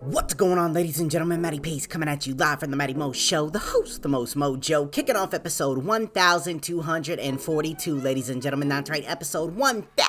What's going on, ladies and gentlemen? Matty Pace coming at you live from the Matty Mo Show, the host, the most mojo, kicking off episode 1242, ladies and gentlemen. That's right, episode 1242,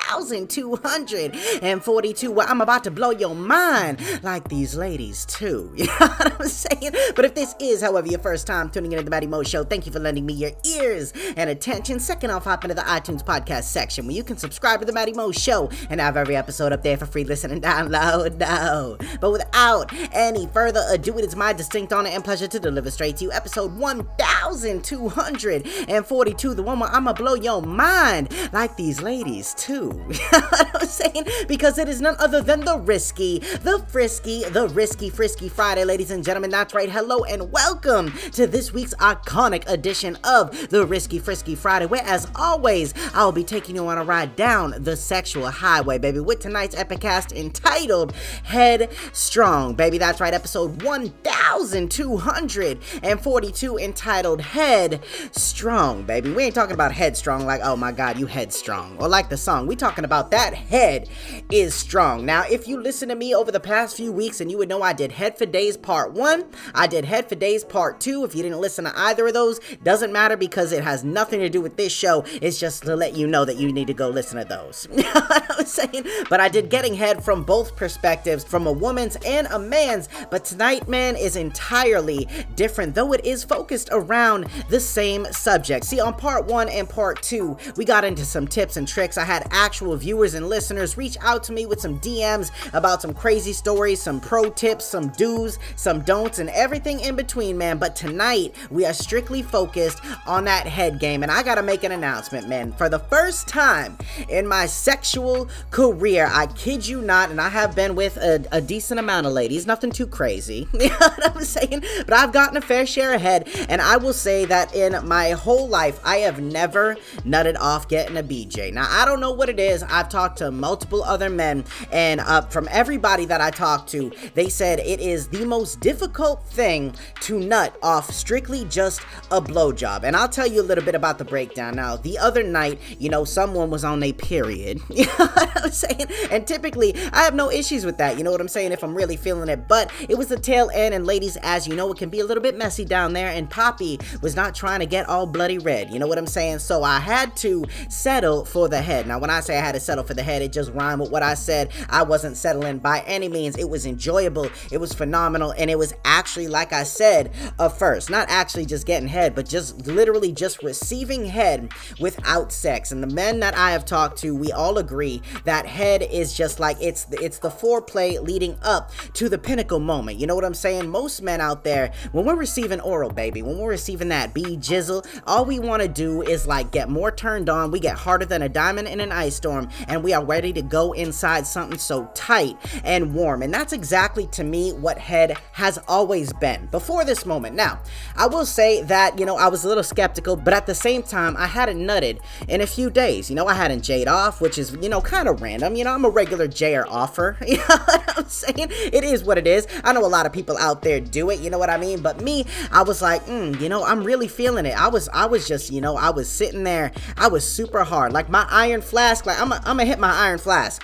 where I'm about to blow your mind like these ladies, too. You know what I'm saying? But if this is, however, your first time tuning into the Matty Mo Show, thank you for lending me your ears and attention. Second off, hop into the iTunes podcast section where you can subscribe to the Matty Mo Show and have every episode up there for free listen and download. No. But without any further ado, it is my distinct honor and pleasure to deliver straight to you episode 1242, the one where I'ma blow your mind like these ladies, too. I'm saying? Because it is none other than the risky, the frisky, the risky, frisky Friday, ladies and gentlemen. That's right. Hello and welcome to this week's iconic edition of the Risky Frisky Friday, where, as always, I'll be taking you on a ride down the sexual highway, baby, with tonight's epicast entitled Headstrong baby. That's right, episode 1242 entitled Head Strong, baby. We ain't talking about headstrong like, oh my god, you headstrong, or like the song. We talking about that head is strong. Now, if you listen to me over the past few weeks, and you would know I did Head for Days Part 1, I did Head for Days Part 2. If you didn't listen to either of those, doesn't matter because it has nothing to do with this show. It's just to let you know that you need to go listen to those. you know what I'm saying? But I did Getting Head from both perspectives, from a woman's and a man's, but tonight, man, is entirely different, though it is focused around the same subject. See, on part one and part two, we got into some tips and tricks. I had actual viewers and listeners reach out to me with some DMs about some crazy stories, some pro tips, some do's, some don'ts, and everything in between, man. But tonight, we are strictly focused on that head game, and I gotta make an announcement, man. For the first time in my sexual career, I kid you not, and I have been with a, a decent amount of ladies, nothing too crazy. You know what I'm saying? But I've gotten a fair share ahead, and I will say that in my whole life, I have never nutted off getting a BJ. Now, I don't know what it is. I've talked to multiple other men, and uh, from everybody that I talked to, they said it is the most difficult thing to nut off strictly just a blowjob. And I'll tell you a little bit about the breakdown. Now, the other night, you know, someone was on a period. You know what I'm saying? And typically, I have no issues with that. You know what I'm saying? If I'm really feeling it. But it was the tail end, and ladies, as you know, it can be a little bit messy down there, and Poppy was not trying to get all bloody red. You know what I'm saying? So I had to settle for the head. Now, when I say I had to settle for the head, it just rhymed with what I said. I wasn't settling by any means. It was enjoyable, it was phenomenal, and it was actually, like I said, a first. Not actually just getting head, but just literally just receiving head without sex. And the men that I have talked to, we all agree that head is just like it's the, it's the foreplay leading up to the pinnacle moment. You know what I'm saying? Most men out there, when we're receiving oral, baby, when we're receiving that B jizzle, all we want to do is like get more turned on. We get harder than a diamond in an ice storm, and we are ready to go inside something so tight and warm. And that's exactly to me what head has always been before this moment. Now, I will say that, you know, I was a little skeptical, but at the same time, I hadn't nutted in a few days. You know, I hadn't jade off, which is, you know, kind of random. You know, I'm a regular jayer offer. You know what I'm saying? It is what it is. I know a lot of people out there do it, you know what I mean? But me, I was like, mm, you know, I'm really feeling it. I was, I was just, you know, I was sitting there. I was super hard. Like my iron flask, like I'm gonna hit my iron flask.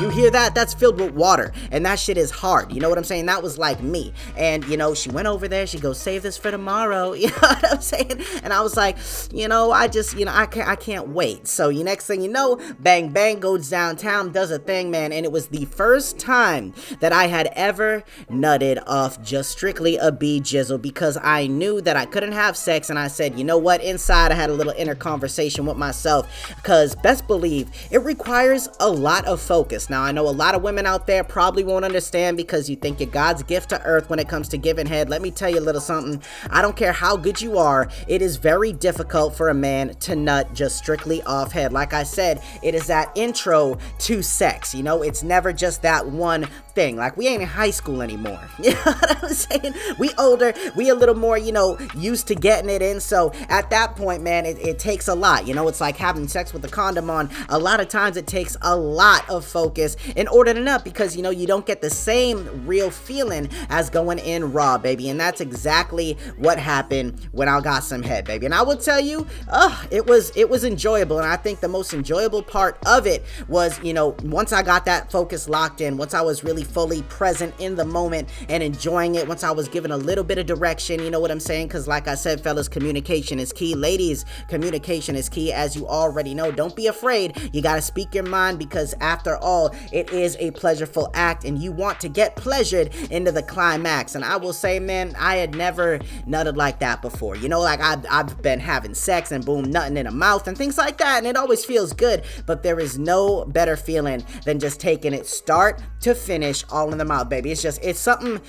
You hear that? That's filled with water. And that shit is hard. You know what I'm saying? That was like me. And, you know, she went over there. She goes, save this for tomorrow. You know what I'm saying? And I was like, you know, I just, you know, I can't, I can't wait. So you next thing you know, bang, bang, goes downtown, does a thing, man. And it was the first time that I had ever nutted off just strictly a B jizzle because I knew that I couldn't have sex. And I said, you know what? Inside, I had a little inner conversation with myself because best believe it requires a lot of focus focus. Now, I know a lot of women out there probably won't understand because you think you're God's gift to earth when it comes to giving head. Let me tell you a little something. I don't care how good you are, it is very difficult for a man to nut just strictly off head. Like I said, it is that intro to sex. You know, it's never just that one thing. Like we ain't in high school anymore. You know what I'm saying? We older, we a little more, you know, used to getting it in. So at that point, man, it, it takes a lot. You know, it's like having sex with a condom on. A lot of times it takes a lot of focus in order to nut because, you know, you don't get the same real feeling as going in raw, baby. And that's exactly what happened when I got some head, baby. And I will tell you, uh, it was it was enjoyable. And I think the most enjoyable part of it was, you know, once I got that focus locked in, once I was really fully present in the moment and enjoying it once I was given a little bit of direction. You know what I'm saying? Because, like I said, fellas, communication is key. Ladies, communication is key, as you already know. Don't be afraid. You got to speak your mind because, after all, it is a pleasureful act and you want to get pleasured into the climax. And I will say, man, I had never nutted like that before. You know, like I've, I've been having sex and boom, nutting in a mouth and things like that. And it always feels good. But there is no better feeling than just taking it start to finish all in the mouth, baby. It's just, it's something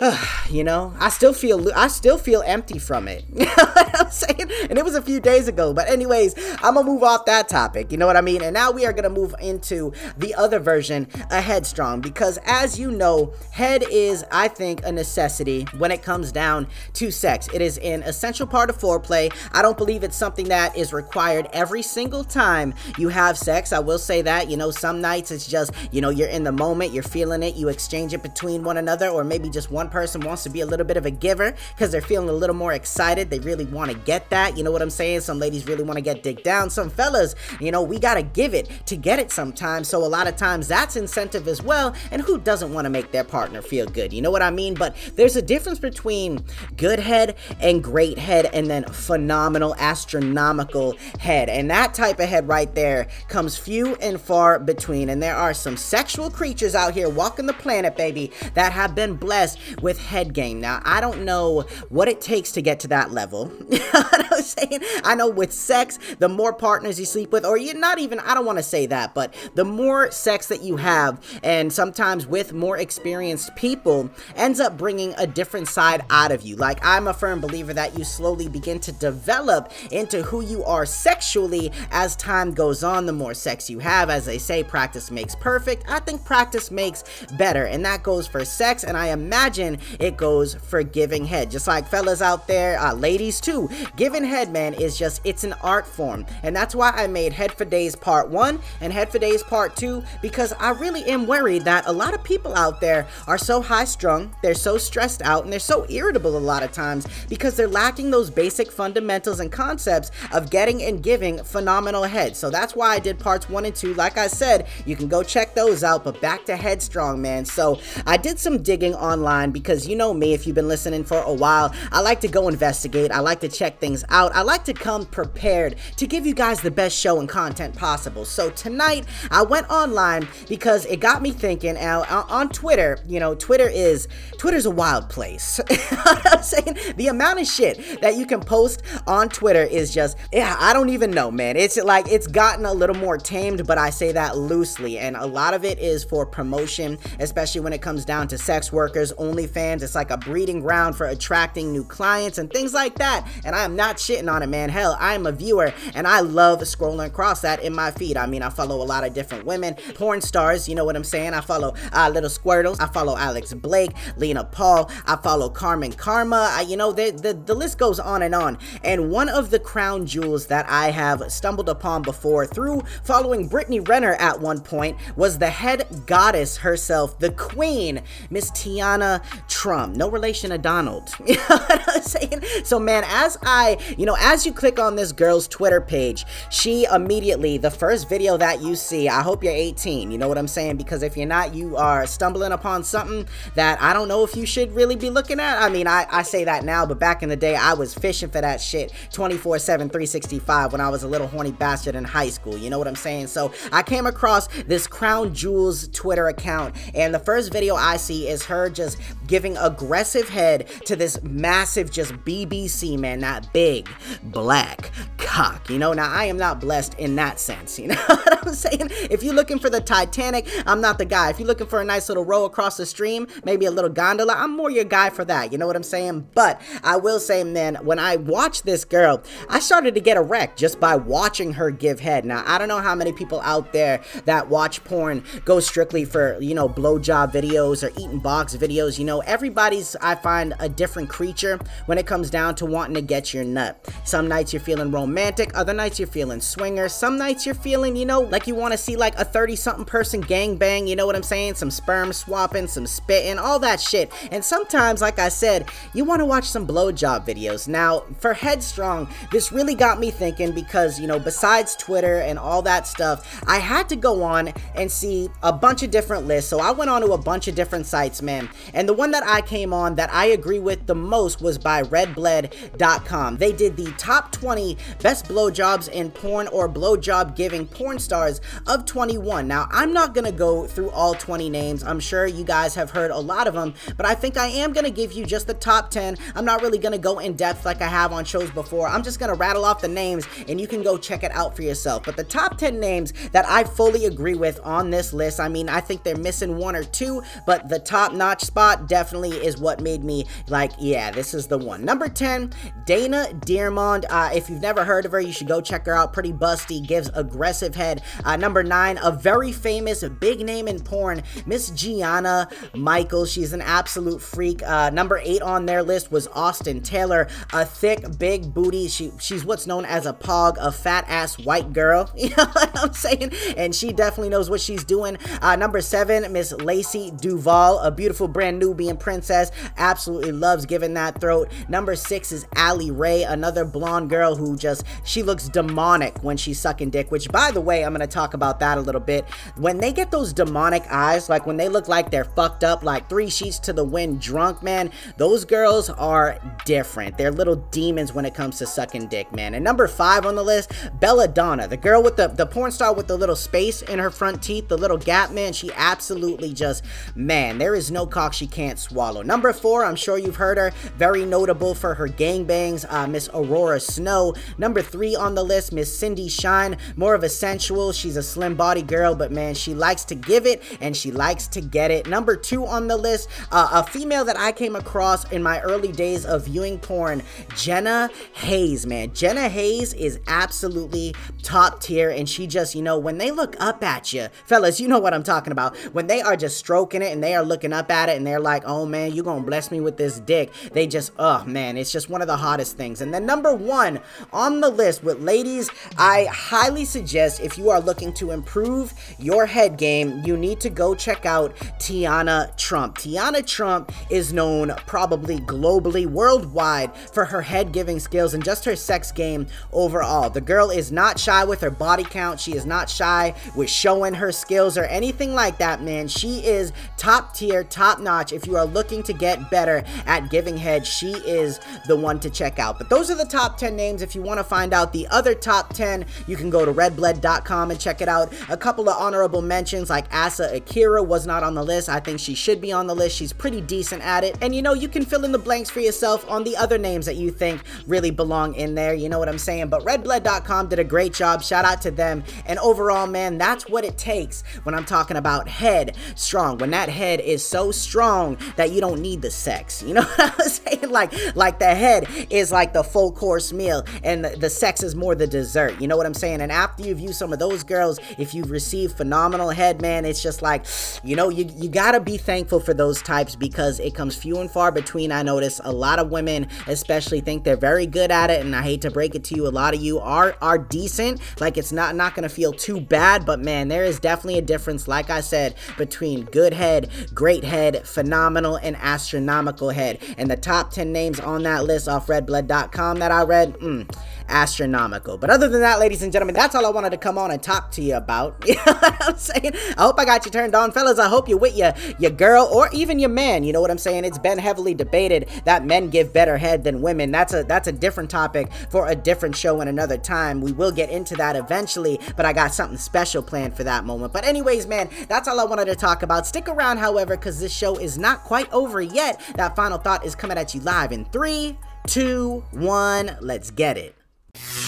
you know, I still feel I still feel empty from it. You know what I'm saying? And it was a few days ago. But anyways, I'm gonna move off that topic. You know what I mean? And now we are gonna move into the other version, a headstrong, because as you know, head is, I think, a necessity when it comes down to sex. It is an essential part of foreplay. I don't believe it's something that is required every single time you have sex. I will say that, you know, some nights it's just, you know, you're in the moment, you're feeling it, you exchange it between one another, or maybe just one one person wants to be a little bit of a giver because they're feeling a little more excited. They really want to get that. You know what I'm saying? Some ladies really want to get dick down. Some fellas, you know, we got to give it to get it sometimes. So a lot of times that's incentive as well. And who doesn't want to make their partner feel good? You know what I mean? But there's a difference between good head and great head and then phenomenal, astronomical head. And that type of head right there comes few and far between. And there are some sexual creatures out here walking the planet, baby, that have been blessed with head game. Now, I don't know what it takes to get to that level. you know what I'm saying? I know with sex, the more partners you sleep with, or you're not even, I don't want to say that, but the more sex that you have, and sometimes with more experienced people, ends up bringing a different side out of you. Like, I'm a firm believer that you slowly begin to develop into who you are sexually as time goes on. The more sex you have, as they say, practice makes perfect. I think practice makes better, and that goes for sex, and I imagine it goes for giving head. Just like fellas out there, uh, ladies too, giving head, man, is just, it's an art form. And that's why I made Head for Days Part 1 and Head for Days Part 2 because I really am worried that a lot of people out there are so high strung, they're so stressed out, and they're so irritable a lot of times because they're lacking those basic fundamentals and concepts of getting and giving phenomenal head. So that's why I did parts 1 and 2. Like I said, you can go check those out, but back to Headstrong, man. So I did some digging online because you know me, if you've been listening for a while, I like to go investigate, I like to check things out, I like to come prepared to give you guys the best show and content possible. So tonight, I went online because it got me thinking uh, on Twitter, you know, Twitter is, Twitter's a wild place. I'm saying the amount of shit that you can post on Twitter is just, yeah, I don't even know, man. It's like, it's gotten a little more tamed, but I say that loosely. And a lot of it is for promotion, especially when it comes down to sex workers, only OnlyFans. It's like a breeding ground for attracting new clients and things like that. And I am not shitting on it, man. Hell, I am a viewer and I love scrolling across that in my feed. I mean, I follow a lot of different women, porn stars, you know what I'm saying? I follow uh, Little Squirtles. I follow Alex Blake, Lena Paul. I follow Carmen Karma. I, you know, the, the, the list goes on and on. And one of the crown jewels that I have stumbled upon before through following Brittany Renner at one point was the head goddess herself, the queen, Miss Tiana Trump, no relation to Donald. You know what I'm saying? So, man, as I, you know, as you click on this girl's Twitter page, she immediately, the first video that you see, I hope you're 18. You know what I'm saying? Because if you're not, you are stumbling upon something that I don't know if you should really be looking at. I mean, I, I say that now, but back in the day, I was fishing for that shit 24 7, 365 when I was a little horny bastard in high school. You know what I'm saying? So, I came across this Crown Jewels Twitter account, and the first video I see is her just giving aggressive head to this massive just BBC man, that big, black, cock. You know, now I am not blessed in that sense. You know what I'm saying? If you're looking for the Titanic, I'm not the guy. If you're looking for a nice little row across the stream, maybe a little gondola, I'm more your guy for that. You know what I'm saying? But I will say, man, when I watched this girl, I started to get erect just by watching her give head. Now, I don't know how many people out there that watch porn go strictly for, you know, blowjob videos or eating box videos. You know, everybody's, I find, a different creature when it comes down to wanting to get your nut. Some nights you're feeling romantic, other nights you're feeling swinger, some nights you're feeling, you know, like you want to see like a 30 something person gang bang, you know what I'm saying? Some sperm swapping, some spitting, all that shit. And sometimes, like I said, you want to watch some blowjob videos. Now, for Headstrong, this really got me thinking because, you know, besides Twitter and all that stuff, I had to go on and see a bunch of different lists. So I went on to a bunch of different sites, man. And the one that I came on that I agree with the most was by redbled.com. They did the top 20 best blowjobs in porn or blowjob giving porn stars of 21. Now, I'm not going to go through all 20 names. I'm sure you guys have heard a lot of them, but I think I am going to give you just the top 10. I'm not really going to go in depth like I have on shows before. I'm just going to rattle off the names and you can go check it out for yourself. But the top 10 names that I fully agree with on this list, I mean, I think they're missing one or two, but the top notch spot definitely is what made me like, yeah, this is the one. Number 10, Dana DeArmond. Uh, if you've never heard of her, you should go check her out. Pretty busty, gives aggressive head. Uh, number 9, a very famous big name in porn, Miss Gianna Michaels. She's an absolute freak. Uh, number 8 on their list was Austin Taylor, a thick, big booty. She She's what's known as a PAWG, a fat ass white girl. You know what I'm saying? And she definitely knows what she's doing. Uh, number 7, Miss Lacey Duvalle, a beautiful brand Princess. Absolutely loves giving that throat. Number six is Allie Ray, another blonde girl who just, she looks demonic when she's sucking dick, which by the way, I'm going to talk about that a little bit. When they get those demonic eyes, like when they look like they're fucked up, like three sheets to the wind drunk, man, those girls are different. They're little demons when it comes to sucking dick, man. And number five on the list, Belladonna, the girl with the, the porn star with the little space in her front teeth, the little gap, man, she absolutely just, man, there is no cock she can't swallow. Number four, I'm sure you've heard her, very notable for her gangbangs, uh, Miss Aurora Snow. Number three on the list, Miss Cindy Shine, more of a sensual. She's a slim body girl, but man, she likes to give it and she likes to get it. Number two on the list, uh, a female that I came across in my early days of viewing porn, Jenna Haze, man. Jenna Haze is absolutely top tier, and she just, you know, when they look up at you, fellas, you know what I'm talking about. When they are just stroking it and they are looking up at it and they're like, oh man, you gonna bless me with this dick. They just, oh man, it's just one of the hottest things. And then number one on the list with ladies, I highly suggest if you are looking to improve your head game, you need to go check out Tiana Trump. Tiana Trump is known probably globally, worldwide, for her head giving skills and just her sex game overall. The girl is not shy with her body count. She is not shy with showing her skills or anything like that, man. She is top tier, top notch. If you are looking to get better at giving head, she is the one to check out. But those are the top 10 names. If you want to find out the other top 10, you can go to redbled.com and check it out. A couple of honorable mentions like Asa Akira was not on the list. I think she should be on the list. She's pretty decent at it. And you know, you can fill in the blanks for yourself on the other names that you think really belong in there. You know what I'm saying? But redbled.com did a great job. Shout out to them. And overall, man, that's what it takes when I'm talking about head strong. When that head is so strong that you don't need the sex. You know what I'm saying? Like, like the head is like the full course meal and the, the sex is more the dessert. You know what I'm saying? And after you view some of those girls, if you've received phenomenal head, man, it's just like, you know, you, you gotta be thankful for those types because it comes few and far between. I notice a lot of women, especially, think they're very good at it, and I hate to break it to you, a lot of you are are decent. Like it's not not gonna feel too bad, but man, there is definitely a difference, like I said, between good head, great head, phenomenal, and astronomical head. And the top 10 names on that list off redblood.com that I read, mm, astronomical. But other than that, ladies and gentlemen, that's all I wanted to come on and talk to you about. You know what I'm saying? I hope I got you turned on, fellas. I hope you're with your, your girl or even your man. You know what I'm saying? It's been heavily debated that men give better head than women. That's a that's a different topic for a different show and another time. We will get into that eventually, but I got something special planned for that moment. But anyways, man, that's all I wanted to talk about. Stick around, however, because this show is not quite over yet. That final thought is coming at you live in three, two, one. Let's get it. Yeah.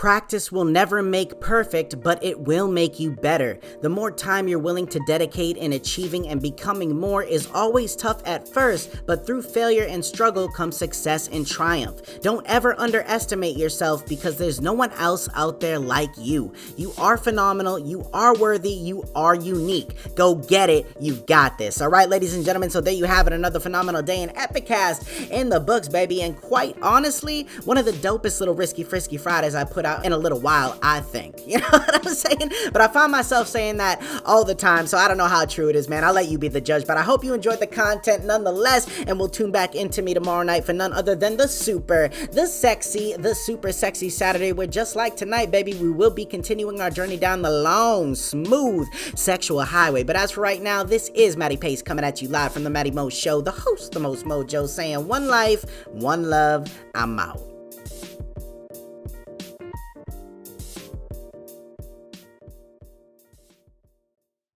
Practice will never make perfect, but it will make you better. The more time you're willing to dedicate in achieving and becoming more is always tough at first, but through failure and struggle comes success and triumph. Don't ever underestimate yourself because there's no one else out there like you. You are phenomenal, you are worthy, you are unique. Go get it, you've got this. All right, ladies and gentlemen, so there you have it, another phenomenal day in Epicast in the books, baby. And quite honestly, one of the dopest little risky frisky Fridays I put out in a little while, I think. You know what I'm saying? But I find myself saying that all the time, so I don't know how true it is, man. I'll let you be the judge, but I hope you enjoyed the content nonetheless, and we'll tune back into me tomorrow night for none other than the super, the sexy, the super sexy Saturday, where just like tonight, baby, we will be continuing our journey down the long, smooth sexual highway. But as for right now, this is Matty Pace coming at you live from the Matty Mo Show, the host, the most mojo, saying one life, one love, I'm out.